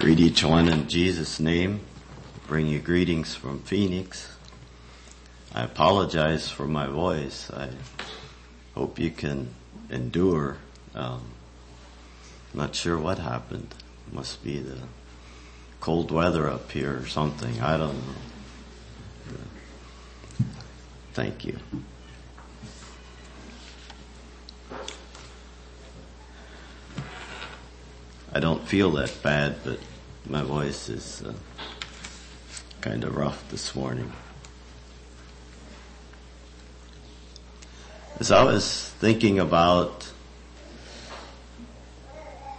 Greet each one in Jesus' name. Bring you greetings from Phoenix. I apologize for my voice. I hope you can endure. Um, not sure what happened. Must be the cold weather up here or something. I don't know. Thank you. I don't feel that bad, but my voice is uh, kind of rough this morning. As I was thinking about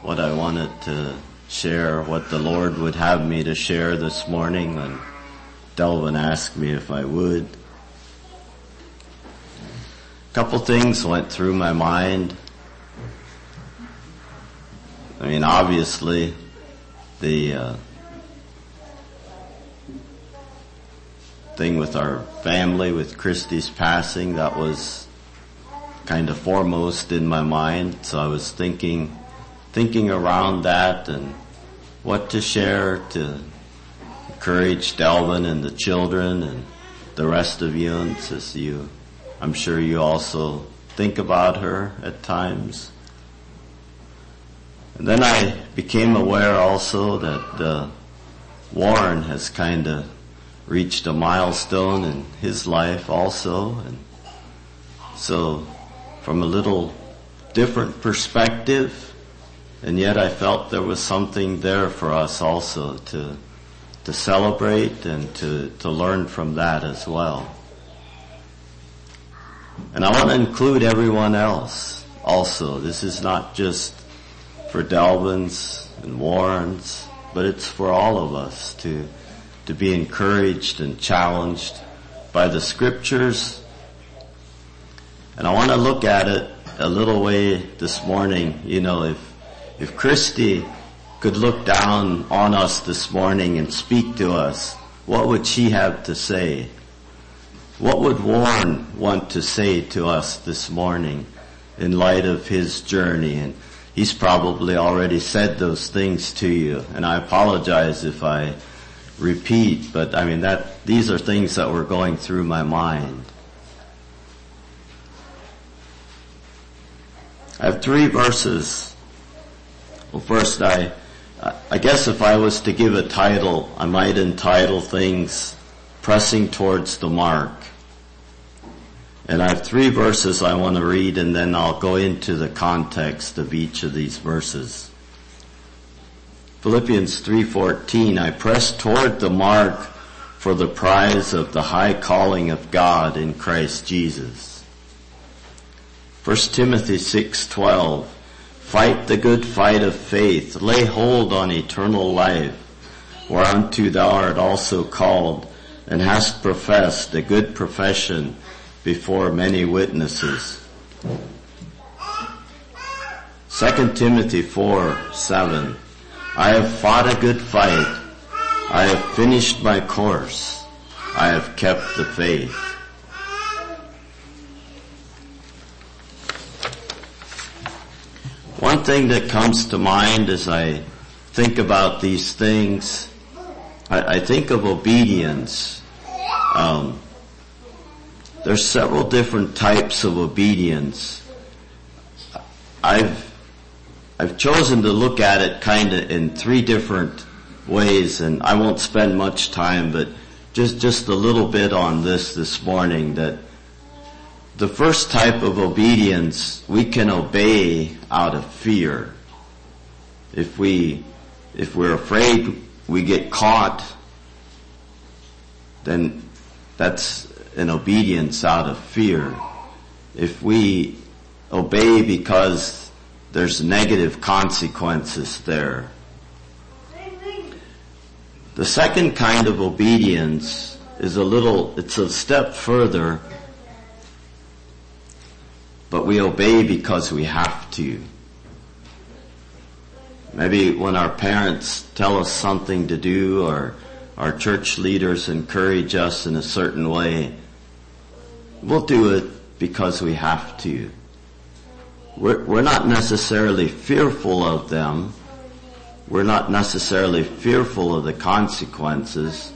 what I wanted to share, what the Lord would have me to share this morning, and Delvin asked me if I would. A couple things went through my mind. I mean, obviously, the uh, thing with our family, with Christy's passing, that was kind of foremost in my mind. So I was thinking, thinking around that and what to share to encourage Delvin and the children and the rest of you. And as you, I'm sure you also think about her at times. And then I became aware also that uh, Warren has kind of reached a milestone in his life also, and so from a little different perspective, and yet I felt there was something there for us also to to celebrate and to, to learn from that as well. And I want to include everyone else also. This is not just for Delvin's and Warren's, but it's for all of us to, to be encouraged and challenged by the scriptures. And I want to look at it a little way this morning. You know, if, if Christy could look down on us this morning and speak to us, what would she have to say? What would Warren want to say to us this morning in light of his journey and he's probably already said those things to you. And I apologize if I repeat, but I mean that, these are things that were going through my mind. I have three verses. Well first I, I guess if I was to give a title, I might entitle things Pressing Towards the Mark. And I have three verses I want to read and then I'll go into the context of each of these verses. Philippians 3:14 I press toward the mark for the prize of the high calling of God in Christ Jesus. 1 Timothy 6:12 Fight the good fight of faith lay hold on eternal life whereunto thou art also called and hast professed a good profession before many witnesses. 2 Timothy 4, 7. I have fought a good fight. I have finished my course. I have kept the faith. One thing that comes to mind as I think about these things, I, I think of obedience. Um, there's several different types of obedience. I've I've chosen to look at it kind of in three different ways, and I won't spend much time, but just just a little bit on this this morning. That the first type of obedience we can obey out of fear. If we if we're afraid we get caught, then that's an obedience out of fear. If we obey because there's negative consequences there. The second kind of obedience is a little, it's a step further, but we obey because we have to. Maybe when our parents tell us something to do or our church leaders encourage us in a certain way, we'll do it because we have to. We're, we're not necessarily fearful of them, we're not necessarily fearful of the consequences,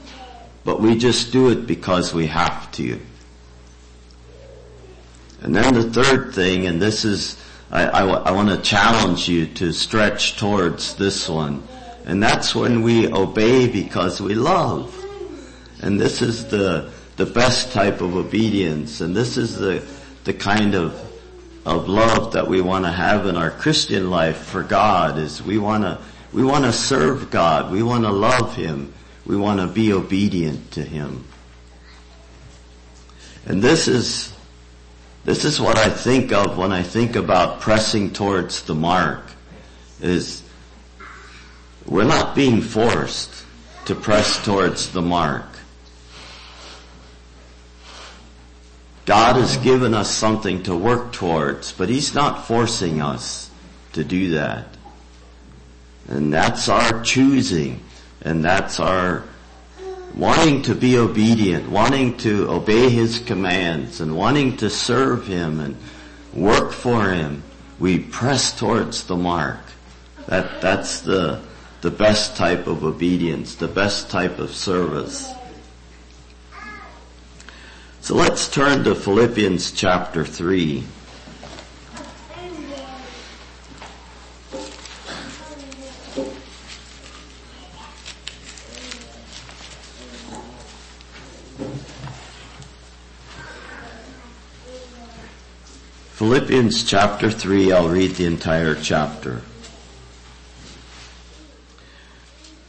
but we just do it because we have to. And then the third thing, and this is, I, I, I want to challenge you to stretch towards this one, and that's when we obey because we love. And this is the, the best type of obedience, and this is the, the kind of, of love that we want to have in our Christian life for God is we want to, we want to serve God. We want to love Him. We want to be obedient to Him. And this is, this is what I think of when I think about pressing towards the mark is we're not being forced to press towards the mark. God has given us something to work towards, but He's not forcing us to do that. And that's our choosing, and that's our wanting to be obedient, wanting to obey His commands, and wanting to serve Him and work for Him. We press towards the mark. That, that's the, the best type of obedience, the best type of service. So let's turn to Philippians chapter 3. Philippians chapter 3, I'll read the entire chapter.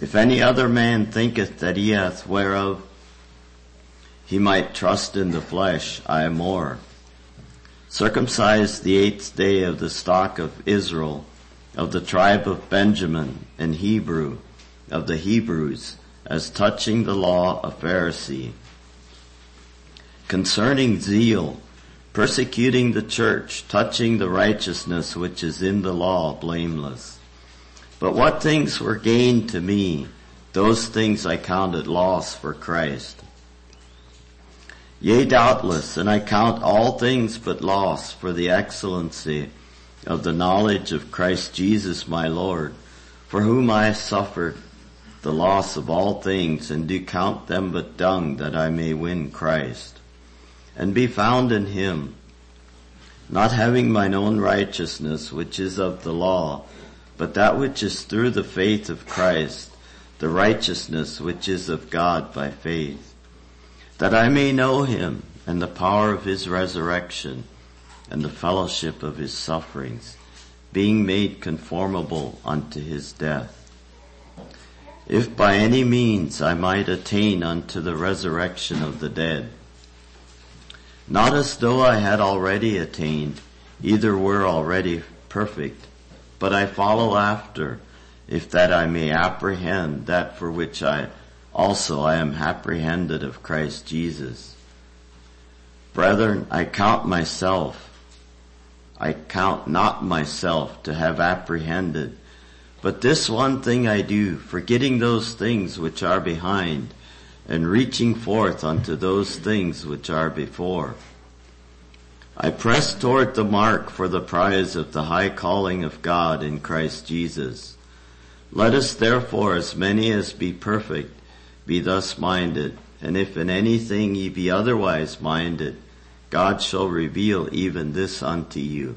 If any other man thinketh that he hath whereof he might trust in the flesh, I more. Circumcised the eighth day of the stock of Israel, of the tribe of Benjamin, and Hebrew, of the Hebrews, as touching the law of Pharisee. Concerning zeal, persecuting the church, touching the righteousness which is in the law, blameless. But what things were gained to me, those things I counted loss for Christ. Yea, doubtless, and I count all things but loss for the excellency of the knowledge of Christ Jesus my Lord, for whom I suffered the loss of all things and do count them but dung that I may win Christ and be found in him, not having mine own righteousness which is of the law, but that which is through the faith of Christ, the righteousness which is of God by faith that I may know him and the power of his resurrection and the fellowship of his sufferings, being made conformable unto his death. If by any means I might attain unto the resurrection of the dead, not as though I had already attained, either were already perfect, but I follow after, if that I may apprehend that for which I also I am apprehended of Christ Jesus. Brethren, I count myself, I count not myself to have apprehended, but this one thing I do, forgetting those things which are behind, and reaching forth unto those things which are before. I press toward the mark for the prize of the high calling of God in Christ Jesus. Let us therefore, as many as be perfect, be thus minded, and if in anything ye be otherwise minded, God shall reveal even this unto you.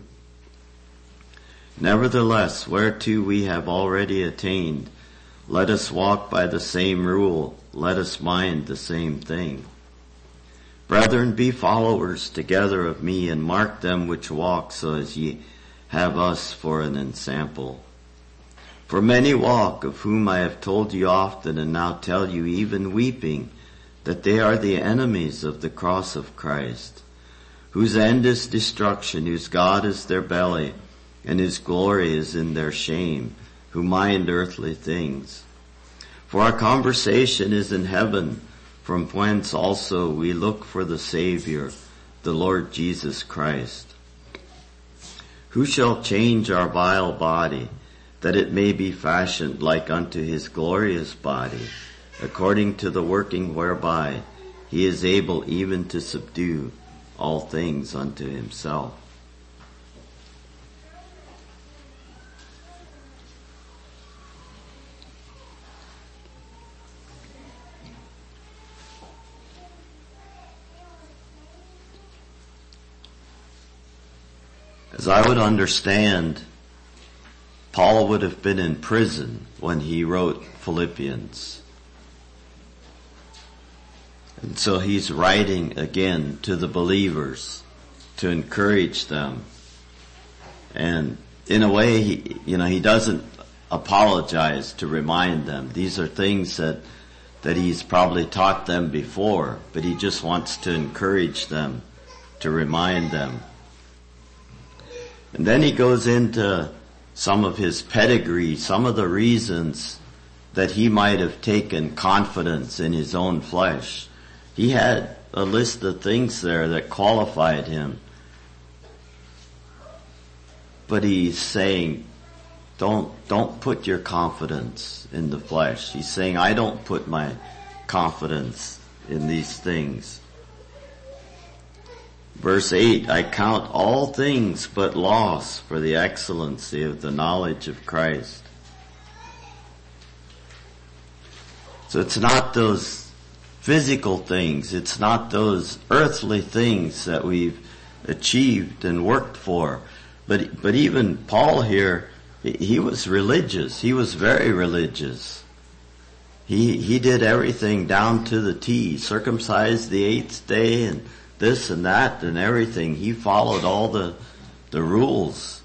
Nevertheless, whereto we have already attained, let us walk by the same rule, let us mind the same thing. Brethren, be followers together of me, and mark them which walk so as ye have us for an ensample. For many walk, of whom I have told you often and now tell you even weeping, that they are the enemies of the cross of Christ, whose end is destruction, whose God is their belly, and whose glory is in their shame, who mind earthly things. For our conversation is in heaven, from whence also we look for the Savior, the Lord Jesus Christ. Who shall change our vile body, that it may be fashioned like unto his glorious body, according to the working whereby he is able even to subdue all things unto himself. As I would understand, Paul would have been in prison when he wrote Philippians. And so he's writing again to the believers to encourage them. And in a way, he, you know, he doesn't apologize to remind them. These are things that, that he's probably taught them before, but he just wants to encourage them, to remind them. And then he goes into some of his pedigree, some of the reasons that he might have taken confidence in his own flesh. He had a list of things there that qualified him. But he's saying, don't, don't put your confidence in the flesh. He's saying, I don't put my confidence in these things. Verse 8, I count all things but loss for the excellency of the knowledge of Christ. So it's not those physical things, it's not those earthly things that we've achieved and worked for. But, but even Paul here, he was religious. He was very religious. He, he did everything down to the T, circumcised the eighth day and this and that and everything. He followed all the, the rules.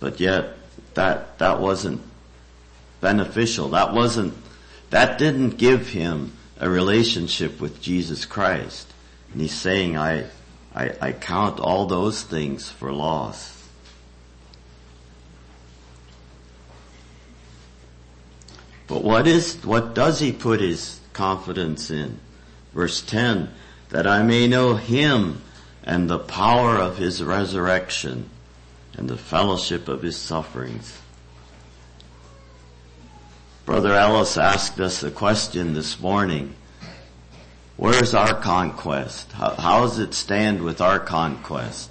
But yet, that, that wasn't beneficial. That wasn't, that didn't give him a relationship with Jesus Christ. And he's saying, I, I, I count all those things for loss. But what is, what does he put his confidence in? Verse 10, that I may know him and the power of his resurrection and the fellowship of his sufferings. Brother Ellis asked us a question this morning. Where's our conquest? How, how does it stand with our conquest?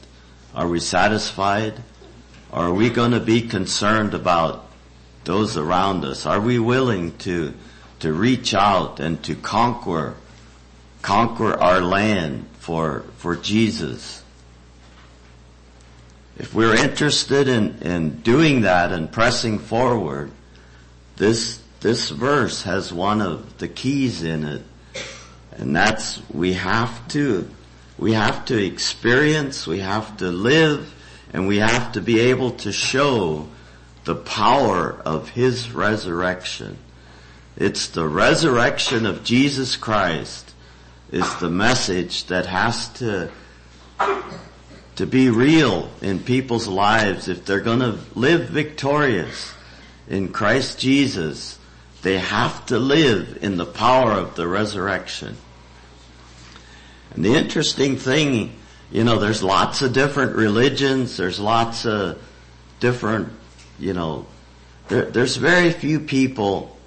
Are we satisfied? Are we going to be concerned about those around us? Are we willing to, to reach out and to conquer conquer our land for, for Jesus. If we're interested in, in doing that and pressing forward, this, this verse has one of the keys in it. And that's, we have to, we have to experience, we have to live, and we have to be able to show the power of His resurrection. It's the resurrection of Jesus Christ is the message that has to to be real in people's lives. If they're going to live victorious in Christ Jesus they have to live in the power of the resurrection. And the interesting thing you know there's lots of different religions there's lots of different you know there, there's very few people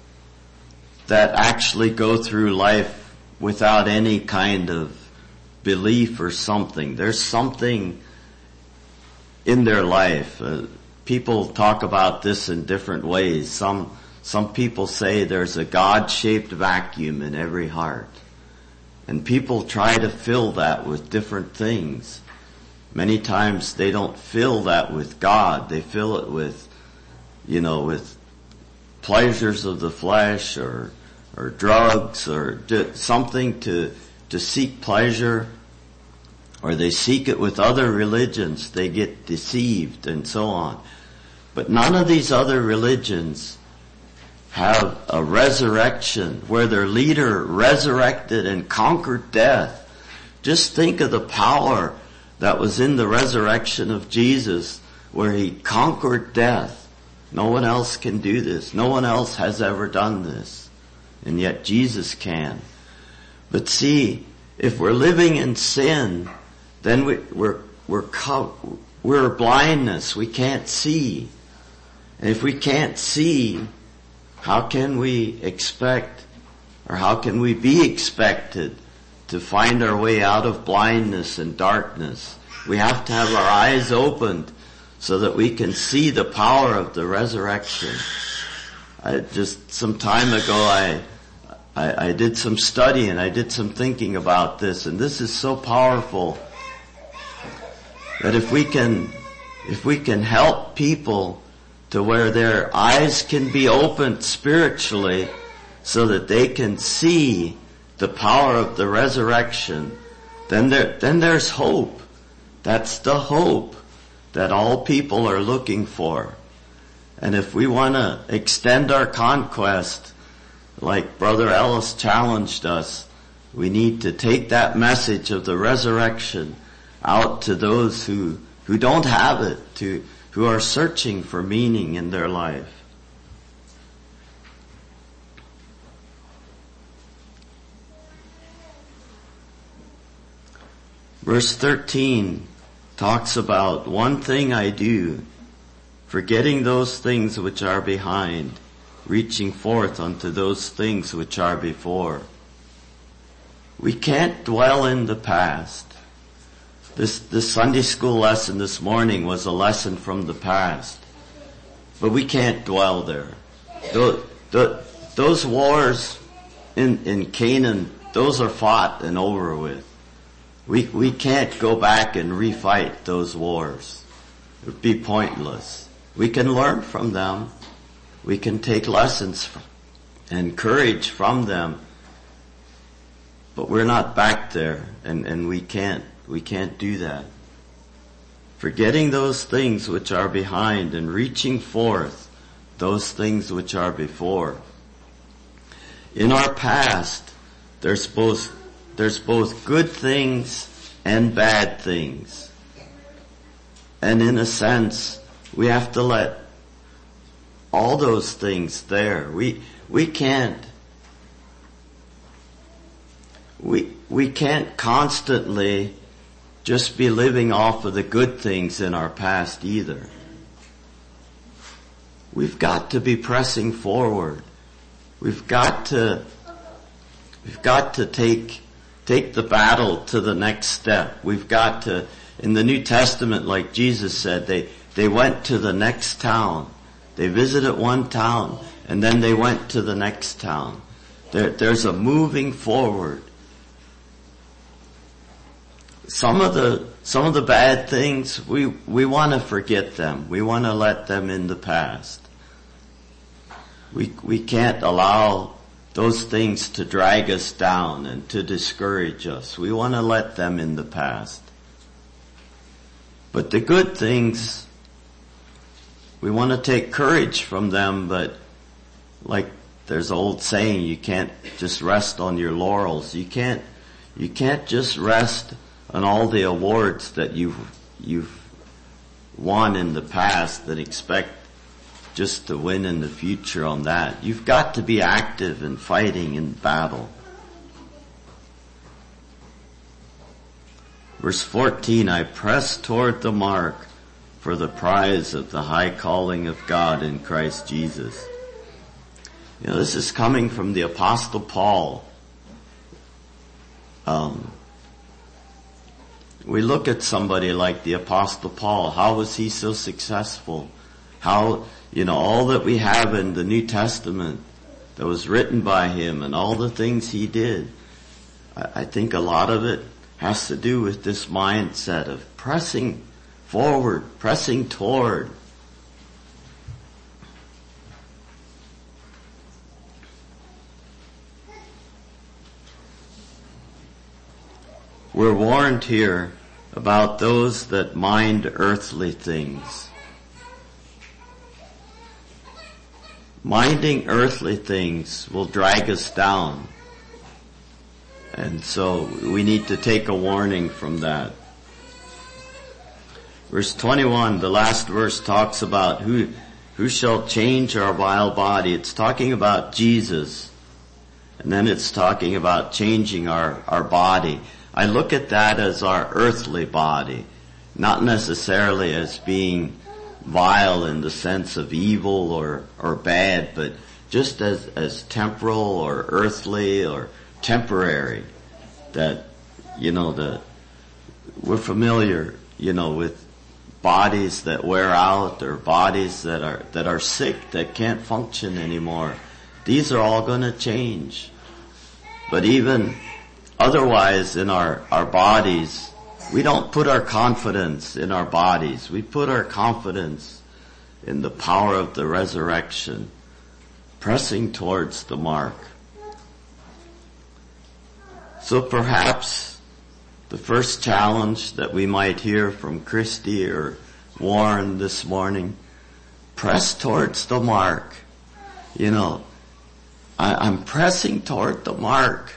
that actually go through life without any kind of belief or something. There's something in their life. Uh, people talk about this in different ways. Some, some people say there's a God-shaped vacuum in every heart. And people try to fill that with different things. Many times they don't fill that with God. They fill it with, you know, with pleasures of the flesh or or drugs or something to, to seek pleasure or they seek it with other religions, they get deceived and so on. But none of these other religions have a resurrection where their leader resurrected and conquered death. Just think of the power that was in the resurrection of Jesus where he conquered death. No one else can do this. No one else has ever done this. And yet Jesus can. But see, if we're living in sin, then we, we're, we're, we're blindness. We can't see. And if we can't see, how can we expect or how can we be expected to find our way out of blindness and darkness? We have to have our eyes opened so that we can see the power of the resurrection. I just some time ago I, I, I did some study and I did some thinking about this and this is so powerful that if we can if we can help people to where their eyes can be opened spiritually so that they can see the power of the resurrection, then there, then there's hope. That's the hope that all people are looking for. And if we want to extend our conquest, like Brother Ellis challenged us, we need to take that message of the resurrection out to those who, who don't have it, to, who are searching for meaning in their life. Verse 13 talks about one thing I do, forgetting those things which are behind, reaching forth unto those things which are before. We can't dwell in the past. This, this Sunday school lesson this morning was a lesson from the past. But we can't dwell there. The, the, those wars in, in Canaan, those are fought and over with. We, we can't go back and refight those wars. It would be pointless. We can learn from them. We can take lessons and courage from them. But we're not back there and, and we can't, we can't do that. Forgetting those things which are behind and reaching forth those things which are before. In our past, there's both, there's both good things and bad things. And in a sense, we have to let all those things there. We, we can't, we, we can't constantly just be living off of the good things in our past either. We've got to be pressing forward. We've got to, we've got to take, take the battle to the next step. We've got to, in the New Testament, like Jesus said, they, they went to the next town. They visited one town and then they went to the next town. There, there's a moving forward some of the some of the bad things we we want to forget them. We want to let them in the past. We we can't allow those things to drag us down and to discourage us. We want to let them in the past. But the good things we want to take courage from them, but like there's an old saying, you can't just rest on your laurels. You can't you can't just rest on all the awards that you've, you've won in the past that expect just to win in the future on that. You've got to be active in fighting in battle. Verse 14, I press toward the mark for the prize of the high calling of God in Christ Jesus. You know, this is coming from the apostle Paul. Um, we look at somebody like the apostle Paul. How was he so successful? How, you know, all that we have in the New Testament that was written by him and all the things he did. I, I think a lot of it has to do with this mindset of pressing forward, pressing toward. We're warned here about those that mind earthly things. Minding earthly things will drag us down. And so we need to take a warning from that. Verse 21, the last verse talks about who, who shall change our vile body. It's talking about Jesus. And then it's talking about changing our, our body. I look at that as our earthly body, not necessarily as being vile in the sense of evil or, or bad, but just as, as temporal or earthly or temporary. That, you know, the, we're familiar, you know, with bodies that wear out or bodies that are, that are sick, that can't function anymore. These are all gonna change. But even otherwise in our, our bodies, we don't put our confidence in our bodies. We put our confidence in the power of the resurrection, pressing towards the mark. So perhaps the first challenge that we might hear from Christy or Warren this morning, press towards the mark. You know, I, am pressing toward the mark.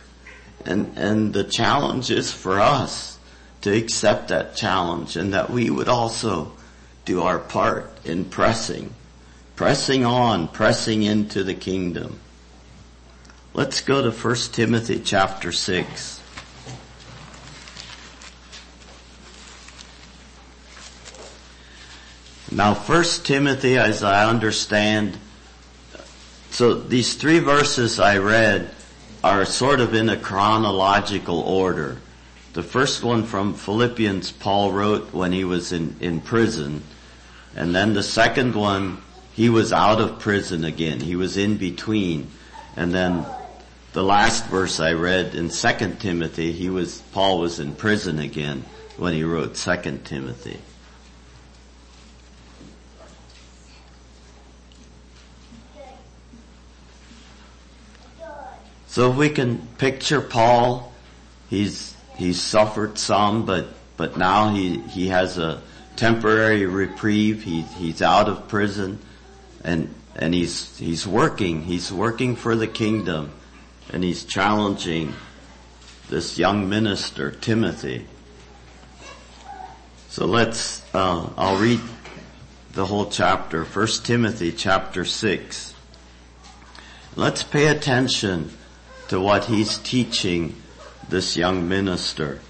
And, and the challenge is for us to accept that challenge and that we would also do our part in pressing, pressing on, pressing into the kingdom. Let's go to 1 Timothy chapter 6. Now 1 Timothy, as I understand, so these three verses I read are sort of in a chronological order. The first one from Philippians Paul wrote when he was in, in prison. And then the second one, he was out of prison again. He was in between. And then the last verse I read in 2 Timothy, he was, Paul was in prison again when he wrote 2 Timothy. So if we can picture Paul, he's, he's suffered some, but, but now he, he has a temporary reprieve. He, he's out of prison and, and he's, he's working. He's working for the kingdom and he's challenging this young minister, Timothy. So let's, uh, I'll read the whole chapter, 1 Timothy chapter 6. Let's pay attention to what he's teaching this young minister.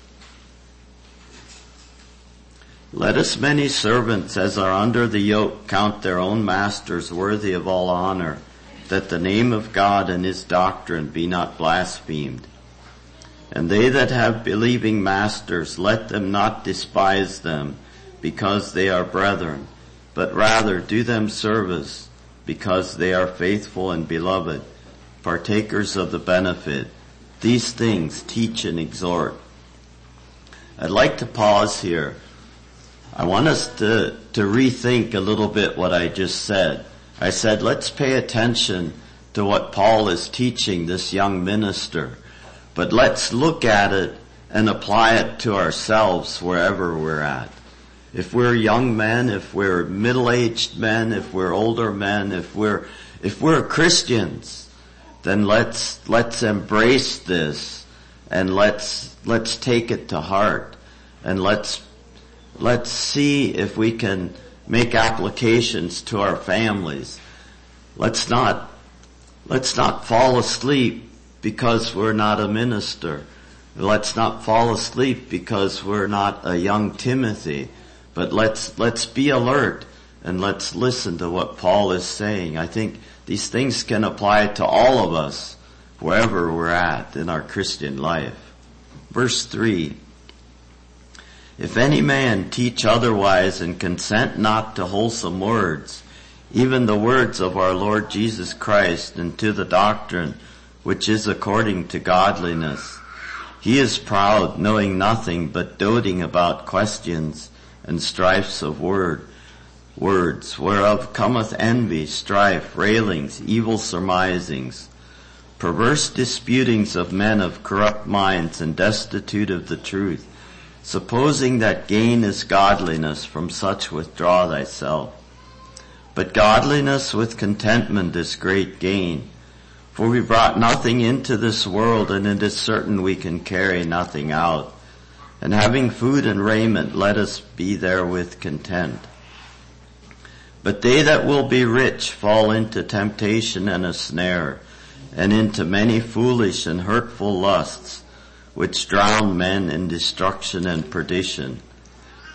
Let as many servants as are under the yoke count their own masters worthy of all honor, that the name of God and his doctrine be not blasphemed. And they that have believing masters, let them not despise them, because they are brethren, but rather do them service, because they are faithful and beloved partakers of the benefit. These things teach and exhort. I'd like to pause here. I want us to, to rethink a little bit what I just said. I said, let's pay attention to what Paul is teaching this young minister, but let's look at it and apply it to ourselves wherever we're at. If we're young men, if we're middle-aged men, if we're older men, if we're, if we're Christians, then let's, let's embrace this and let's, let's take it to heart and let's, let's see if we can make applications to our families. Let's not, let's not fall asleep because we're not a minister. Let's not fall asleep because we're not a young Timothy, but let's, let's be alert and let's listen to what Paul is saying. I think these things can apply to all of us, wherever we're at in our Christian life. Verse 3. If any man teach otherwise and consent not to wholesome words, even the words of our Lord Jesus Christ and to the doctrine which is according to godliness, he is proud, knowing nothing but doting about questions and strifes of word words, whereof cometh envy, strife, railings, evil surmisings, perverse disputings of men of corrupt minds and destitute of the truth, supposing that gain is godliness, from such withdraw thyself. But godliness with contentment is great gain. For we brought nothing into this world and it is certain we can carry nothing out. And having food and raiment, let us be therewith content. But they that will be rich fall into temptation and a snare, and into many foolish and hurtful lusts, which drown men in destruction and perdition.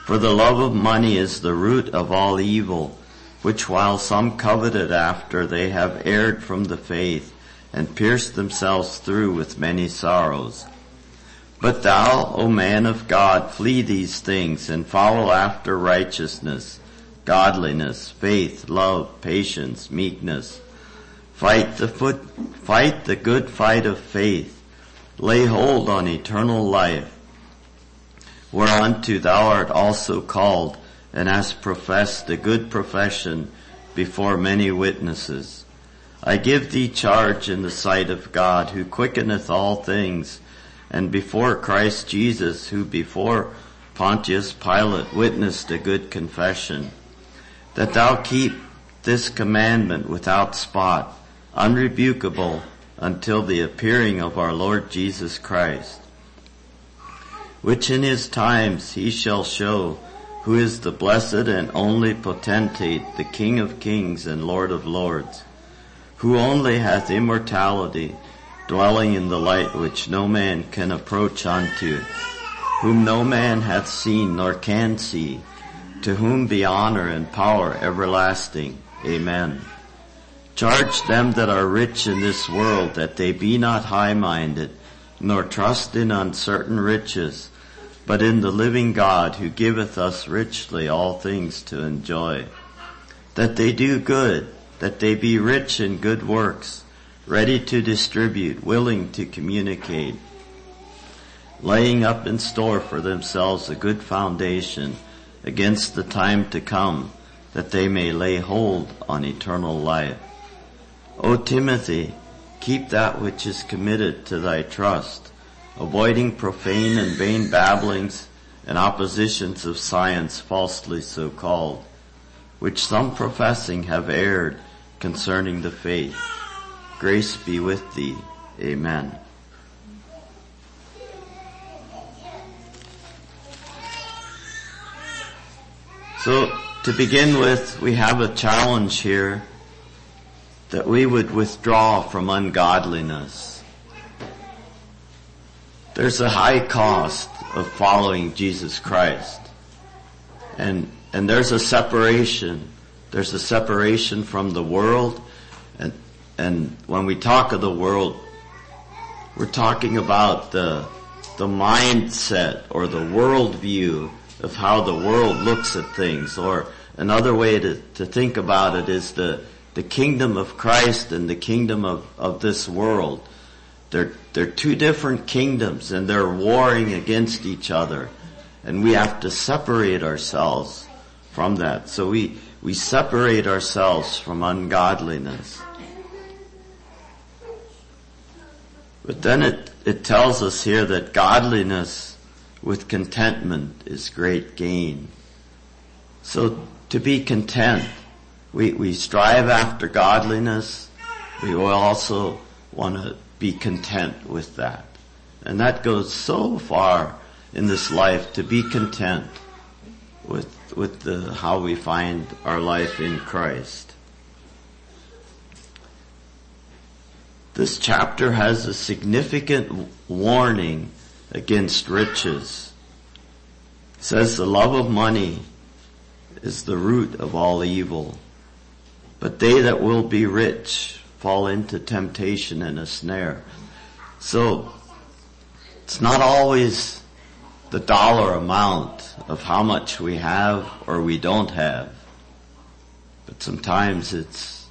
For the love of money is the root of all evil, which while some coveted after, they have erred from the faith, and pierced themselves through with many sorrows. But thou, O man of God, flee these things, and follow after righteousness, godliness, faith, love, patience, meekness, Fight the foot, fight the good fight of faith. Lay hold on eternal life, whereunto thou art also called, and hast professed a good profession before many witnesses. I give thee charge in the sight of God, who quickeneth all things, and before Christ Jesus, who before Pontius Pilate witnessed a good confession, that thou keep this commandment without spot, unrebukable until the appearing of our Lord Jesus Christ, which in his times he shall show who is the blessed and only potentate, the King of kings and Lord of lords, who only hath immortality, dwelling in the light which no man can approach unto, whom no man hath seen nor can see, to whom be honor and power everlasting. Amen. Charge them that are rich in this world that they be not high-minded, nor trust in uncertain riches, but in the living God who giveth us richly all things to enjoy. That they do good, that they be rich in good works, ready to distribute, willing to communicate, laying up in store for themselves a good foundation against the time to come, that they may lay hold on eternal life. O Timothy, keep that which is committed to thy trust, avoiding profane and vain babblings and oppositions of science falsely so called, which some professing have erred concerning the faith. Grace be with thee. Amen. So to begin with, we have a challenge here that we would withdraw from ungodliness. There's a high cost of following Jesus Christ. And, and there's a separation. There's a separation from the world. And, and when we talk of the world, we're talking about the, the mindset or the worldview of how the world looks at things. Or another way to, to think about it is the, the kingdom of Christ and the kingdom of, of this world. They're, they're two different kingdoms and they're warring against each other. And we have to separate ourselves from that. So we, we separate ourselves from ungodliness. But then it, it tells us here that godliness with contentment is great gain. So to be content we, we strive after godliness. We also want to be content with that. And that goes so far in this life to be content with, with the, how we find our life in Christ. This chapter has a significant warning against riches. It says the love of money is the root of all evil. But they that will be rich fall into temptation and a snare. So, it's not always the dollar amount of how much we have or we don't have. But sometimes it's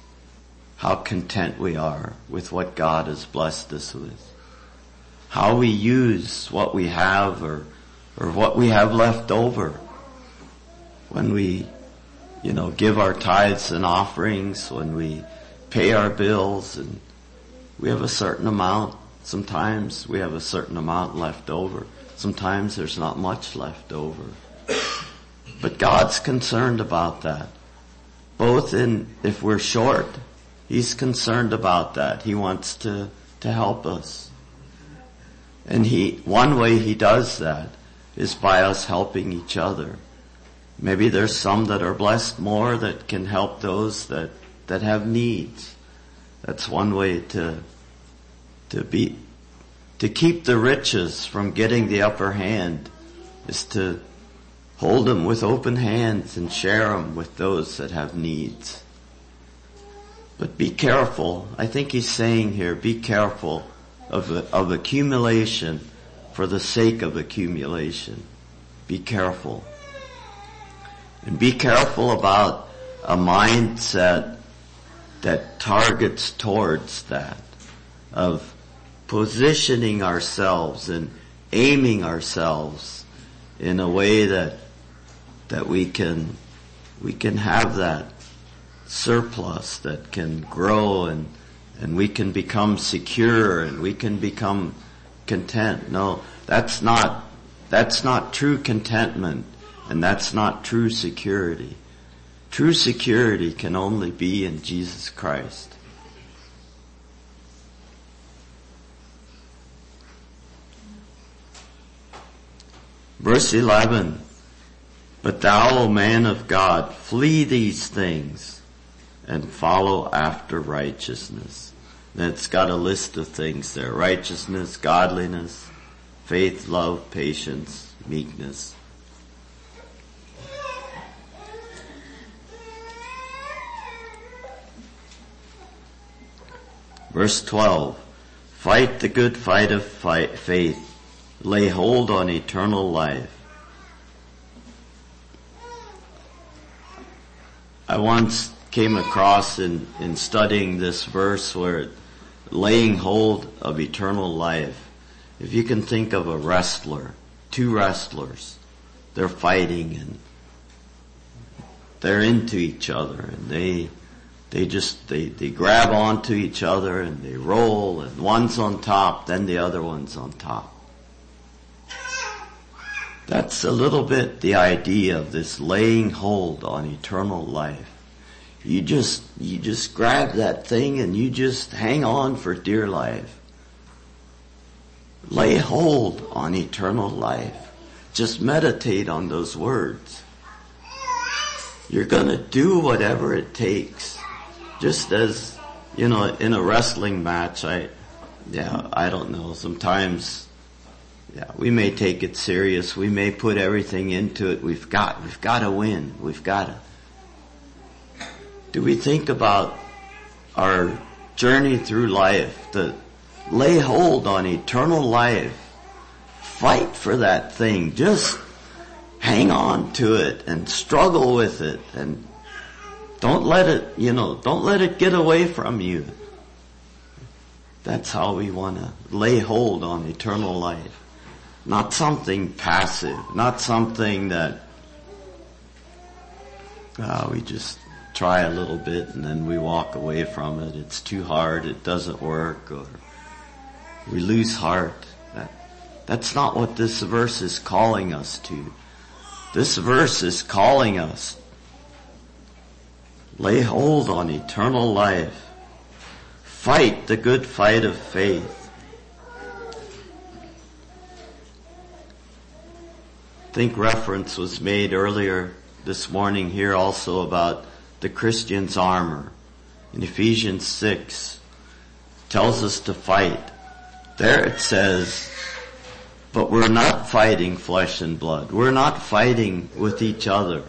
how content we are with what God has blessed us with. How we use what we have or, or what we have left over when we you know, give our tithes and offerings, when we pay our bills and we have a certain amount. Sometimes we have a certain amount left over. Sometimes there's not much left over. But God's concerned about that. Both in, if we're short, He's concerned about that. He wants to, to help us. And He, one way He does that is by us helping each other. Maybe there's some that are blessed more that can help those that, that have needs. That's one way to, to be, to keep the riches from getting the upper hand is to hold them with open hands and share them with those that have needs. But be careful. I think he's saying here, be careful of, of accumulation for the sake of accumulation. Be careful. And be careful about a mindset that targets towards that of positioning ourselves and aiming ourselves in a way that that we can we can have that surplus that can grow and and we can become secure and we can become content. No, that's not that's not true contentment and that's not true security. True security can only be in Jesus Christ. Verse 11, But thou, O man of God, flee these things and follow after righteousness. And it's got a list of things there. Righteousness, godliness, faith, love, patience, meekness. Verse 12, fight the good fight of fight, faith, lay hold on eternal life. I once came across in, in studying this verse where laying hold of eternal life. If you can think of a wrestler, two wrestlers, they're fighting and they're into each other and they they just they, they grab onto each other and they roll and one's on top, then the other one's on top. That's a little bit the idea of this laying hold on eternal life. You just, you just grab that thing and you just hang on for dear life. Lay hold on eternal life. Just meditate on those words. You're gonna do whatever it takes just as, you know, in a wrestling match, I, yeah, I don't know, sometimes, yeah, we may take it serious, we may put everything into it, we've got, we've got to win, we've got to. Do we think about our journey through life, to lay hold on eternal life, fight for that thing, just hang on to it and struggle with it and don't let it, you know, don't let it get away from you. That's how we want to lay hold on eternal life. Not something passive, not something that uh, we just try a little bit and then we walk away from it. It's too hard, it doesn't work, or we lose heart. That, that's not what this verse is calling us to. This verse is calling us Lay hold on eternal life. Fight the good fight of faith. I think reference was made earlier this morning here also about the Christian's armor. In Ephesians 6 tells us to fight. There it says, but we're not fighting flesh and blood. We're not fighting with each other.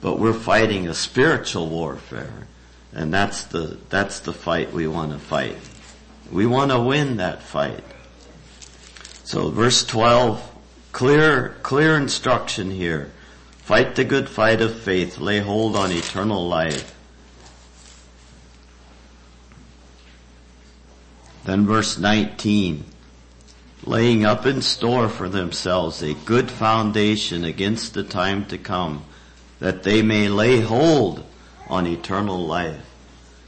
But we're fighting a spiritual warfare. And that's the, that's the fight we want to fight. We want to win that fight. So verse 12, clear, clear instruction here. Fight the good fight of faith. Lay hold on eternal life. Then verse 19, laying up in store for themselves a good foundation against the time to come that they may lay hold on eternal life.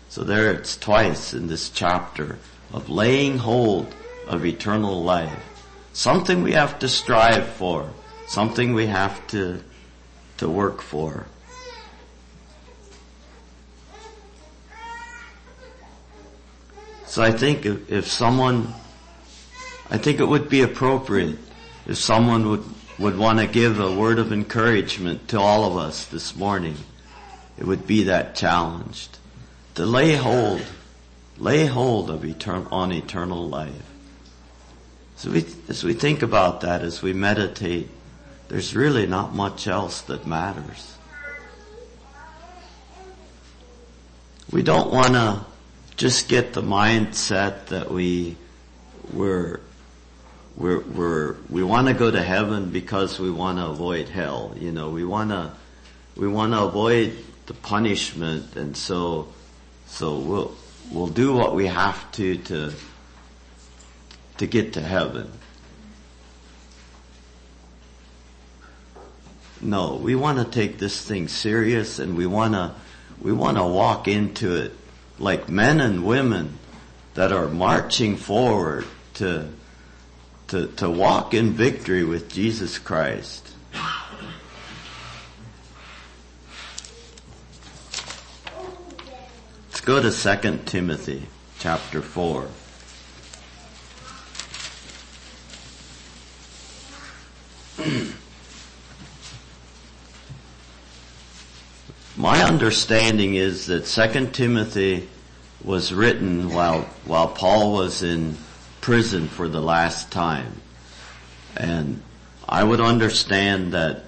So there it's twice in this chapter of laying hold of eternal life. Something we have to strive for. Something we have to, to work for. So I think if, if someone, I think it would be appropriate if someone would would want to give a word of encouragement to all of us this morning, it would be that challenged to lay hold lay hold of eternal, on eternal life. So we, as we think about that, as we meditate, there's really not much else that matters. We don't want to just get the mindset that we we're we're, we're we want to go to heaven because we want to avoid hell. You know, we want to we want to avoid the punishment, and so so we'll we'll do what we have to to to get to heaven. No, we want to take this thing serious, and we want to we want to walk into it like men and women that are marching forward to, to, to walk in victory with Jesus Christ. Let's go to 2 Timothy chapter 4. My understanding is that 2 Timothy was written while, while Paul was in prison for the last time. And I would understand that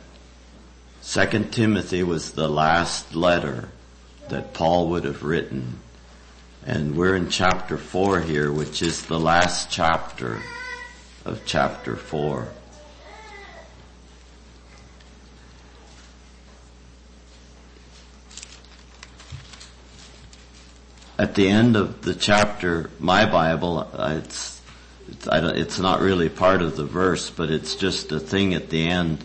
2 Timothy was the last letter that Paul would have written. And we're in chapter 4 here, which is the last chapter of chapter 4. At the end of the chapter, my Bible, uh, it's, it's, it's not really part of the verse, but it's just a thing at the end.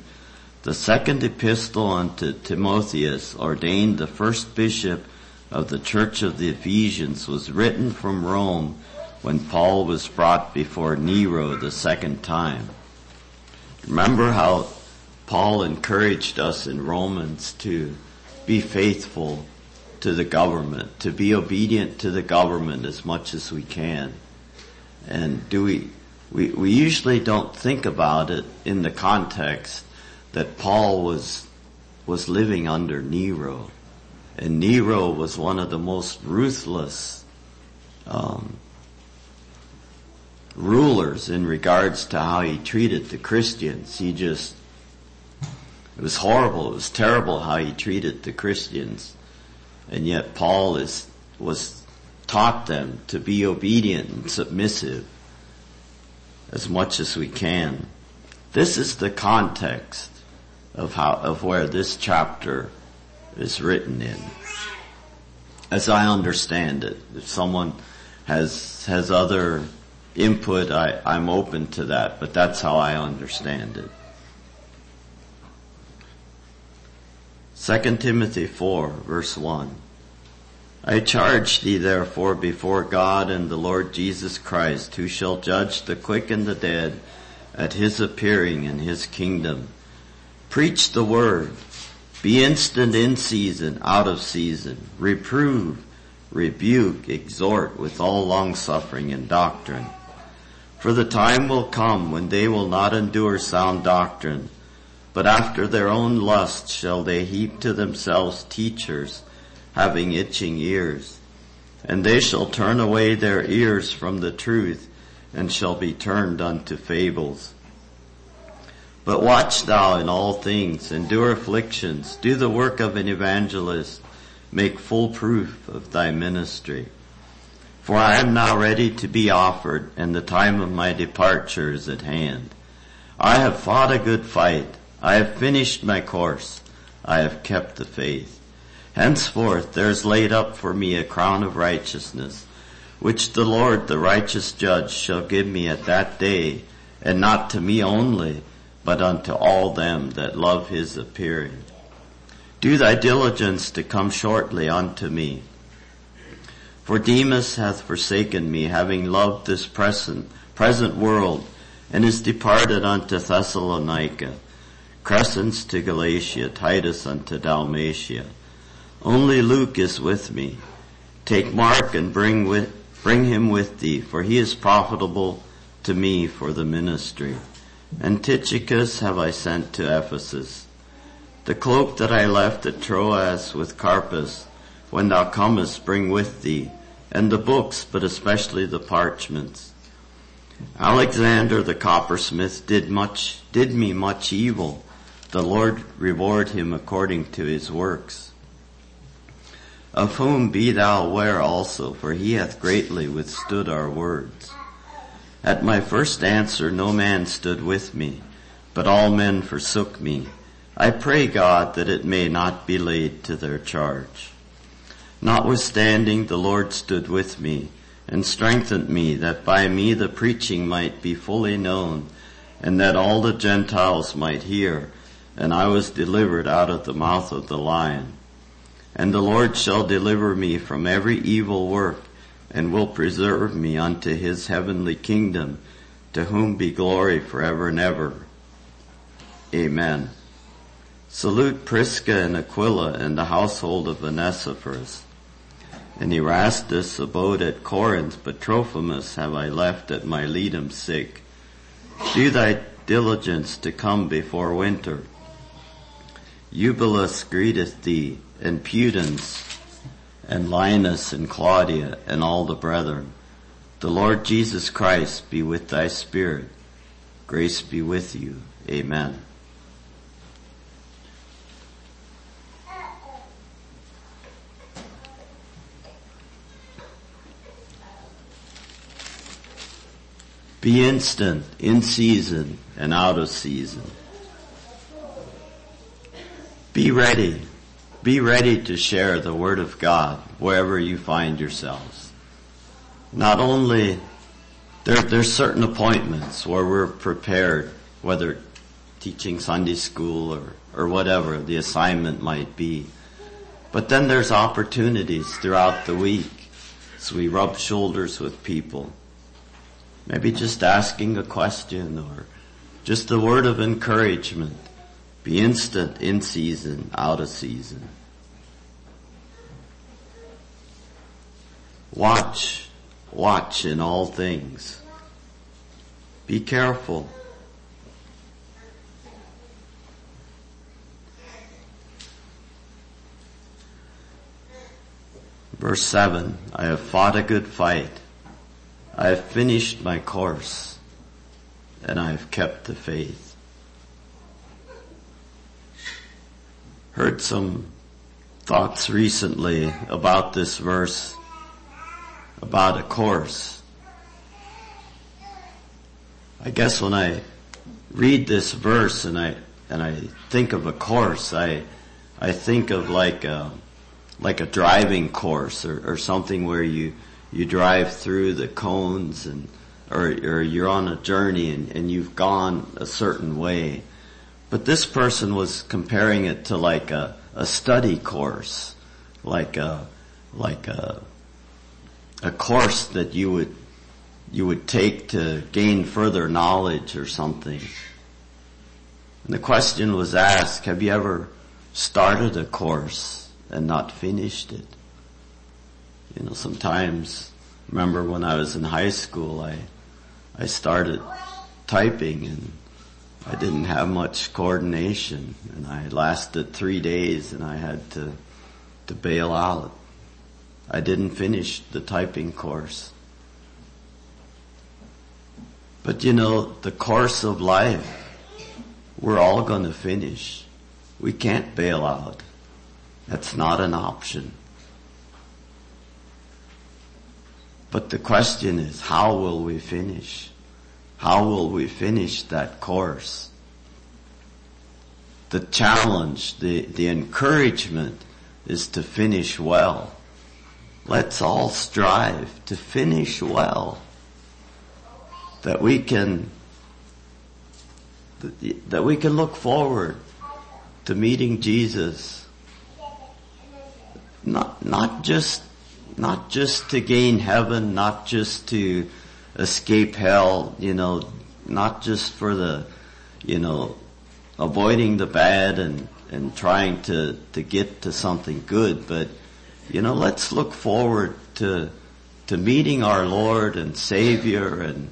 The second epistle unto Timotheus, ordained the first bishop of the church of the Ephesians, was written from Rome when Paul was brought before Nero the second time. Remember how Paul encouraged us in Romans to be faithful to the government, to be obedient to the government as much as we can. And do we, we, we usually don't think about it in the context that Paul was, was living under Nero. And Nero was one of the most ruthless, um, rulers in regards to how he treated the Christians. He just, it was horrible. It was terrible how he treated the Christians. And yet Paul is, was taught them to be obedient and submissive as much as we can. This is the context of how, of where this chapter is written in. As I understand it, if someone has, has other input, I, I'm open to that, but that's how I understand it. 2 Timothy 4 verse 1. I charge thee therefore before God and the Lord Jesus Christ, who shall judge the quick and the dead at his appearing in his kingdom. Preach the word. Be instant in season, out of season. Reprove, rebuke, exhort with all longsuffering and doctrine. For the time will come when they will not endure sound doctrine, but after their own lust shall they heap to themselves teachers having itching ears. And they shall turn away their ears from the truth and shall be turned unto fables. But watch thou in all things, endure afflictions, do the work of an evangelist, make full proof of thy ministry. For I am now ready to be offered, and the time of my departure is at hand. I have fought a good fight. I have finished my course. I have kept the faith. Henceforth there is laid up for me a crown of righteousness, which the Lord the righteous judge shall give me at that day, and not to me only, but unto all them that love his appearing. Do thy diligence to come shortly unto me. For Demas hath forsaken me, having loved this present, present world, and is departed unto Thessalonica. Crescens to Galatia, Titus unto Dalmatia. Only Luke is with me. Take Mark and bring with, bring him with thee, for he is profitable to me for the ministry. And Tychicus have I sent to Ephesus. The cloak that I left at Troas with Carpus, when thou comest bring with thee, and the books, but especially the parchments. Alexander the coppersmith did much, did me much evil. The Lord reward him according to his works. Of whom be thou aware also, for he hath greatly withstood our words. At my first answer no man stood with me, but all men forsook me. I pray God that it may not be laid to their charge. Notwithstanding the Lord stood with me and strengthened me that by me the preaching might be fully known and that all the Gentiles might hear and I was delivered out of the mouth of the lion. And the Lord shall deliver me from every evil work and will preserve me unto his heavenly kingdom, to whom be glory forever and ever. Amen. Salute Prisca and Aquila and the household of Onesiphorus. And Erastus abode at Corinth, but Trophimus have I left at Miletum's sake. Do thy diligence to come before winter. Eubulus greeteth thee, and Pudens, and Linus and Claudia and all the brethren. The Lord Jesus Christ be with thy spirit. Grace be with you. Amen. Be instant, in season and out of season. Be ready be ready to share the Word of God wherever you find yourselves. Not only, there, there's certain appointments where we're prepared, whether teaching Sunday school or, or whatever the assignment might be. But then there's opportunities throughout the week. So we rub shoulders with people. Maybe just asking a question or just a word of encouragement. Be instant in season, out of season. Watch, watch in all things. Be careful. Verse 7, I have fought a good fight. I have finished my course and I have kept the faith. Heard some thoughts recently about this verse, about a course. I guess when I read this verse and I, and I think of a course, I, I think of like a, like a driving course or, or something where you, you drive through the cones and, or, or you're on a journey and, and you've gone a certain way but this person was comparing it to like a, a study course, like a, like a, a course that you would, you would take to gain further knowledge or something. And the question was asked, have you ever started a course and not finished it? You know, sometimes, remember when I was in high school, I, I started typing and I didn't have much coordination and I lasted three days and I had to, to bail out. I didn't finish the typing course. But you know, the course of life, we're all gonna finish. We can't bail out. That's not an option. But the question is, how will we finish? How will we finish that course? The challenge, the, the encouragement is to finish well. Let's all strive to finish well. That we can, that we can look forward to meeting Jesus. Not, not just, not just to gain heaven, not just to escape hell, you know, not just for the, you know, avoiding the bad and, and trying to, to get to something good, but, you know, let's look forward to, to meeting our Lord and Savior and,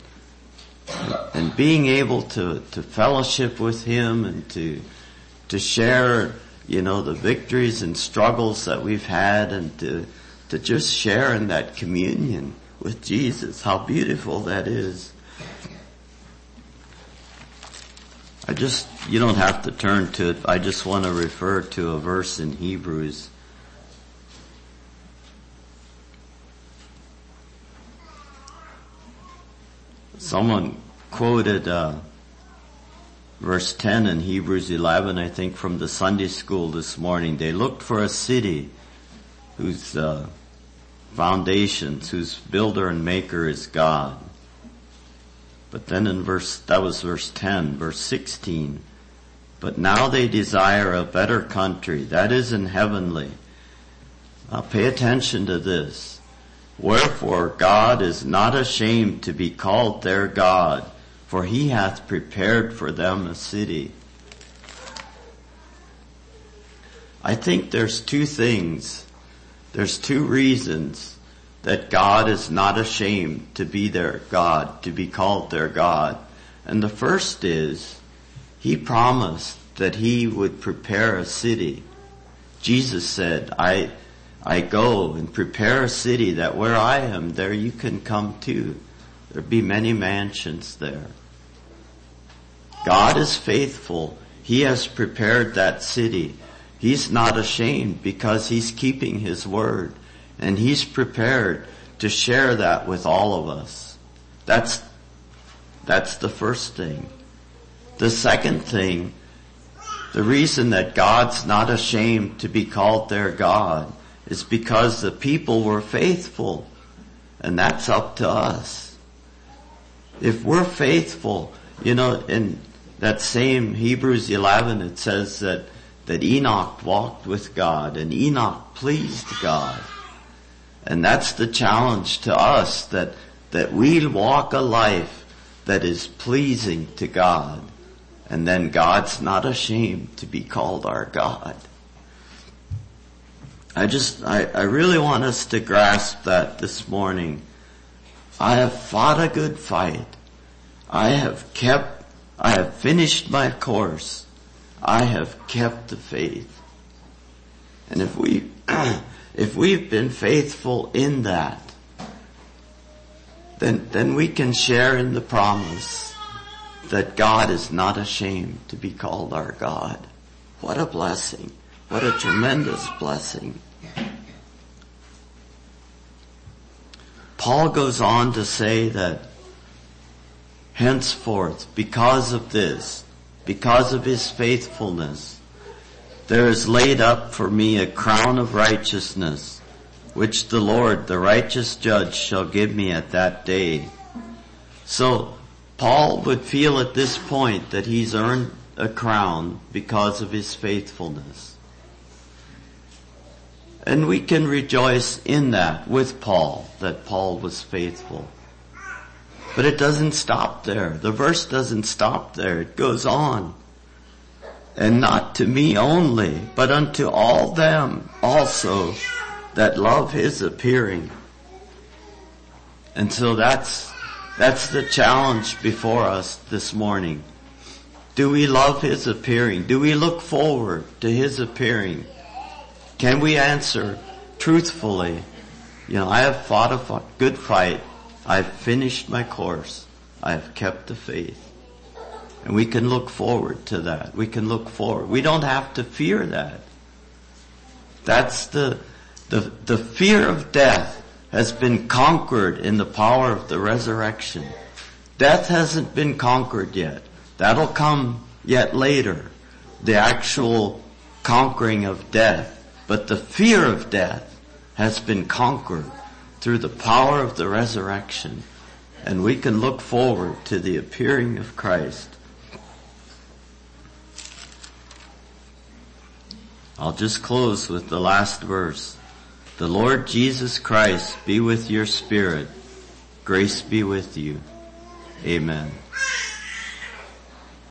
and being able to, to fellowship with Him and to, to share, you know, the victories and struggles that we've had and to, to just share in that communion with Jesus. How beautiful that is. I just, you don't have to turn to it. I just want to refer to a verse in Hebrews. Someone quoted uh, verse 10 in Hebrews 11, I think, from the Sunday school this morning. They looked for a city whose uh, foundations, whose builder and maker is God. But then in verse, that was verse 10, verse 16. But now they desire a better country, that is in heavenly. Now pay attention to this. Wherefore God is not ashamed to be called their God, for he hath prepared for them a city. I think there's two things. There's two reasons that God is not ashamed to be their God, to be called their God. And the first is, He promised that He would prepare a city. Jesus said, I, I go and prepare a city that where I am, there you can come too. There be many mansions there. God is faithful. He has prepared that city. He's not ashamed because he's keeping his word and he's prepared to share that with all of us. That's, that's the first thing. The second thing, the reason that God's not ashamed to be called their God is because the people were faithful and that's up to us. If we're faithful, you know, in that same Hebrews 11, it says that, that Enoch walked with God and Enoch pleased God. And that's the challenge to us that, that we walk a life that is pleasing to God. And then God's not ashamed to be called our God. I just, I, I really want us to grasp that this morning. I have fought a good fight. I have kept I have finished my course. I have kept the faith. And if we, if we've been faithful in that, then, then we can share in the promise that God is not ashamed to be called our God. What a blessing. What a tremendous blessing. Paul goes on to say that Henceforth, because of this, because of his faithfulness, there is laid up for me a crown of righteousness, which the Lord, the righteous judge, shall give me at that day. So, Paul would feel at this point that he's earned a crown because of his faithfulness. And we can rejoice in that with Paul, that Paul was faithful. But it doesn't stop there. The verse doesn't stop there. It goes on. And not to me only, but unto all them also that love his appearing. And so that's, that's the challenge before us this morning. Do we love his appearing? Do we look forward to his appearing? Can we answer truthfully? You know, I have fought a good fight. I've finished my course. I have kept the faith. And we can look forward to that. We can look forward. We don't have to fear that. That's the, the, the fear of death has been conquered in the power of the resurrection. Death hasn't been conquered yet. That'll come yet later. The actual conquering of death. But the fear of death has been conquered through the power of the resurrection. And we can look forward to the appearing of Christ. I'll just close with the last verse. The Lord Jesus Christ be with your spirit. Grace be with you. Amen.